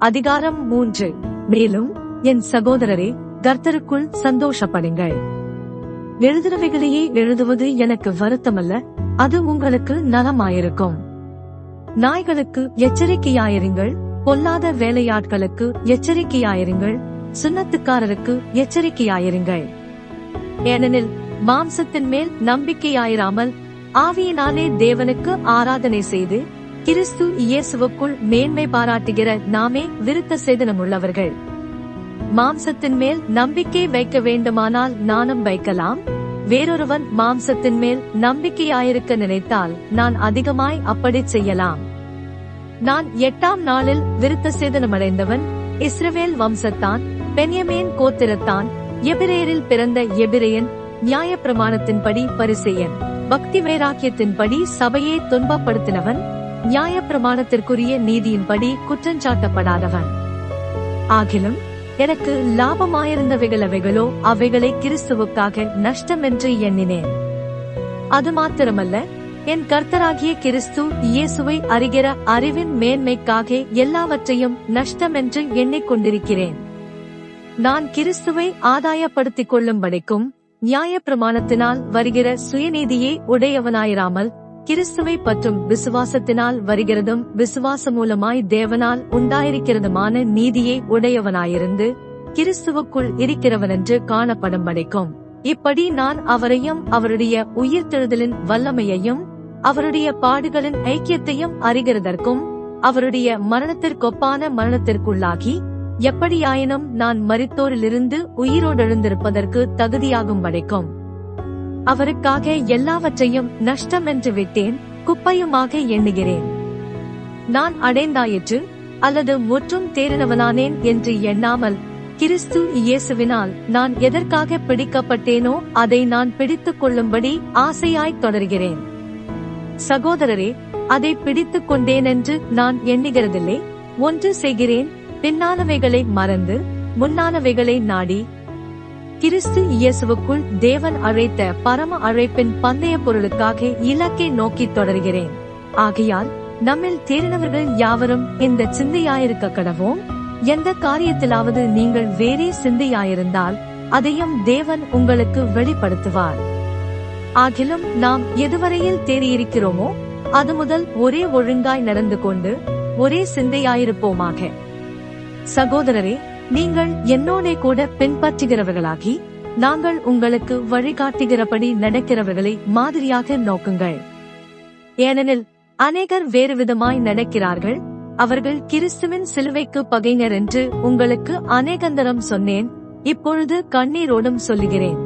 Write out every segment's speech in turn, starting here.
அதிகாரம் மூன்று. மேலும் என் சகோதரரே கர்த்தருக்குள் சந்தோஷப்படுங்கள். எழுதுறவைகளையே எழுதுவது எனக்கு வருத்தமல்ல அது உங்களுக்கு நலமாயிருக்கும். நாய்களுக்கு எச்சரிக்கையாயிருங்கள் பொல்லாத வேலையாட்களுக்கு எச்சரிக்கையாயிருங்கள் சுண்ணத்துக்காரருக்கு எச்சரிக்கையாயிருங்கள். ஏனெனில் மாம்சத்தின் மேல் நம்பிக்கையாயிராமல் ஆவியினாலே தேவனுக்கு ஆராதனை செய்து கிறிஸ்து இயேசுவுக்குள் மேன்மை பாராட்டுகிற நாமே விருத்த சேதனமுள்ளவர்கள். மாம்சத்தின் மேல் நம்பிக்கை வைக்க வேண்டுமானால் நானும் வைக்கலாம். வேறொருவன் மாம்சத்தின் மேல் நம்பிக்கையாயிருக்க நினைத்தால் நான் அதிகமாய் அப்படி செய்யலாம். நான் எட்டாம் நாளில் விருத்த சேதனமடைந்தவன் இஸ்ரவேல் வம்சத்தான் பென்யமேன் கோத்திரத்தான் எபிரேயரில் பிறந்த எபிரேயன் நியாய பிரமாணத்தின்படி பரிசெயன் பக்தி வைராக்கியத்தின்படி சபையை துன்பப்படுத்தினவன் நியாய பிரமாணத்திற்குரிய நீதியின்படி குற்றஞ்சாட்டப்படாதவன். ஆகிலும் எனக்கு லாபமாயிருந்தவைகள் அவைகளோ அவைகளை கிறிஸ்துவுக்காக நஷ்டமென்று எண்ணினேன். அது மாத்திரமல்ல என் கர்த்தராகிய கிறிஸ்து இயேசுவை அறிகிற அறிவின் மேன்மைக்காக எல்லாவற்றையும் நஷ்டமென்று எண்ணிக்கொண்டிருக்கிறேன். நான் கிறிஸ்துவை ஆதாயப்படுத்திக் கொள்ளும்படிக்கும் நியாய பிரமாணத்தினால் வருகிற சுயநீதியே உடையவனாயிராமல் கிறிஸ்துவை பற்றும் விசுவாசத்தினால் வருகிறதும் விசுவாச மூலமாய் தேவனால் உண்டாயிருக்கிறதுமான நீதியை உடையவனாயிருந்து கிறிஸ்துவுக்குள் இருக்கிறவனென்று காணப்படும் படைக்கும் இப்படி நான் அவரையும் அவருடைய உயிர்த்தெழுதலின் வல்லமையையும் அவருடைய பாடுகளின் ஐக்கியத்தையும் அறிகிறதற்கும் அவருடைய மரணத்திற்கொப்பான மரணத்திற்குள்ளாகி எப்படியாயினும் நான் மரித்தோரிலிருந்து உயிரோடெழுந்திருப்பதற்கு தகுதியாகும் படைக்கும் அவருக்காக எல்லாவற்றையும் நஷ்டம் என்று விட்டேன் குப்பையுமாக எண்ணுகிறேன். நான் அடைந்தாயிற்று அல்லது முற்றும் தேறினவனானேன் என்று எண்ணாமல் கிறிஸ்து இயேசுவினால் நான் எதற்காக பிடிக்கப்பட்டேனோ அதை நான் பிடித்துக் கொள்ளும்படி ஆசையாய் தொடர்கிறேன். சகோதரரே அதை பிடித்துக் கொண்டேனென்று நான் எண்ணுகிறதில்லை. ஒன்று செய்கிறேன் பின்னானவைகளை மறந்து முன்னானவைகளை நாடி கிறிஸ்து இயேசுவுக்குள் தேவன் அழைத்த பரம அழைப்பின் பந்தய பொருளுக்காக இலக்கை நோக்கி தொடர்கிறேன். ஆகையால் நம்மில் தேறினவர்கள் யாவரும் இந்த சிந்தையாயிருக்க கடவோம்? எந்த காரியத்திலாவது நீங்கள் வேறே சிந்தையாயிருந்தால் அதையும் தேவன் உங்களுக்கு வெளிப்படுத்துவார். ஆகிலும் நாம் எதுவரையில் தேறியிருக்கிறோமோ அது முதல் ஒரே ஒழுங்காய் நடந்து கொண்டு ஒரே சிந்தையாயிருப்போமாக. சகோதரரே நீங்கள் என்னோடே கூட பின்பற்றுகிறவர்களாகி நாங்கள் உங்களுக்கு வழிகாட்டுகிறபடி நடக்கிறவர்களை மாதிரியாக நோக்குங்கள். ஏனெனில் அநேகர் வேறு விதமாய் நடக்கிறார்கள் அவர்கள் கிறிஸ்துவின் சிலுவைக்கு பகைஞர் என்று உங்களுக்கு அநேகந்தரம் சொன்னேன் இப்பொழுது கண்ணீரோடும் சொல்லுகிறேன்.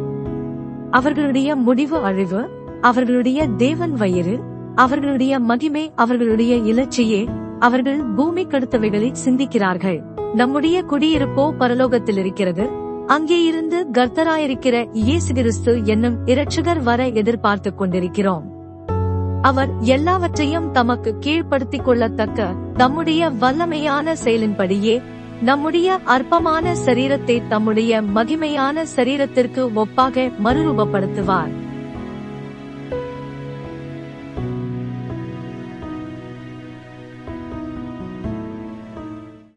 அவர்களுடைய முடிவு அழிவு அவர்களுடைய தேவன் வயிறு அவர்களுடைய மகிமை அவர்களுடைய இலச்சியே அவர்கள் பூமி கடுத்தவைகளை சிந்திக்கிறார்கள். நம்முடைய குடியிருப்போ பரலோகத்தில் இருக்கிறது அங்கே இருந்து கர்த்தராயிருக்கிற இயேசு கிறிஸ்து என்னும் இரட்சகர் வர எதிர்பார்த்துக் கொண்டிருக்கிறோம். அவர் எல்லாவற்றையும் தமக்கு கீழ்ப்படுத்திக் கொள்ளத்தக்க தம்முடைய வல்லமையான செயலின்படியே நம்முடைய அற்பமான சரீரத்தை தம்முடைய மகிமையான சரீரத்திற்கு ஒப்பாக மறுரூபப்படுத்துவார்.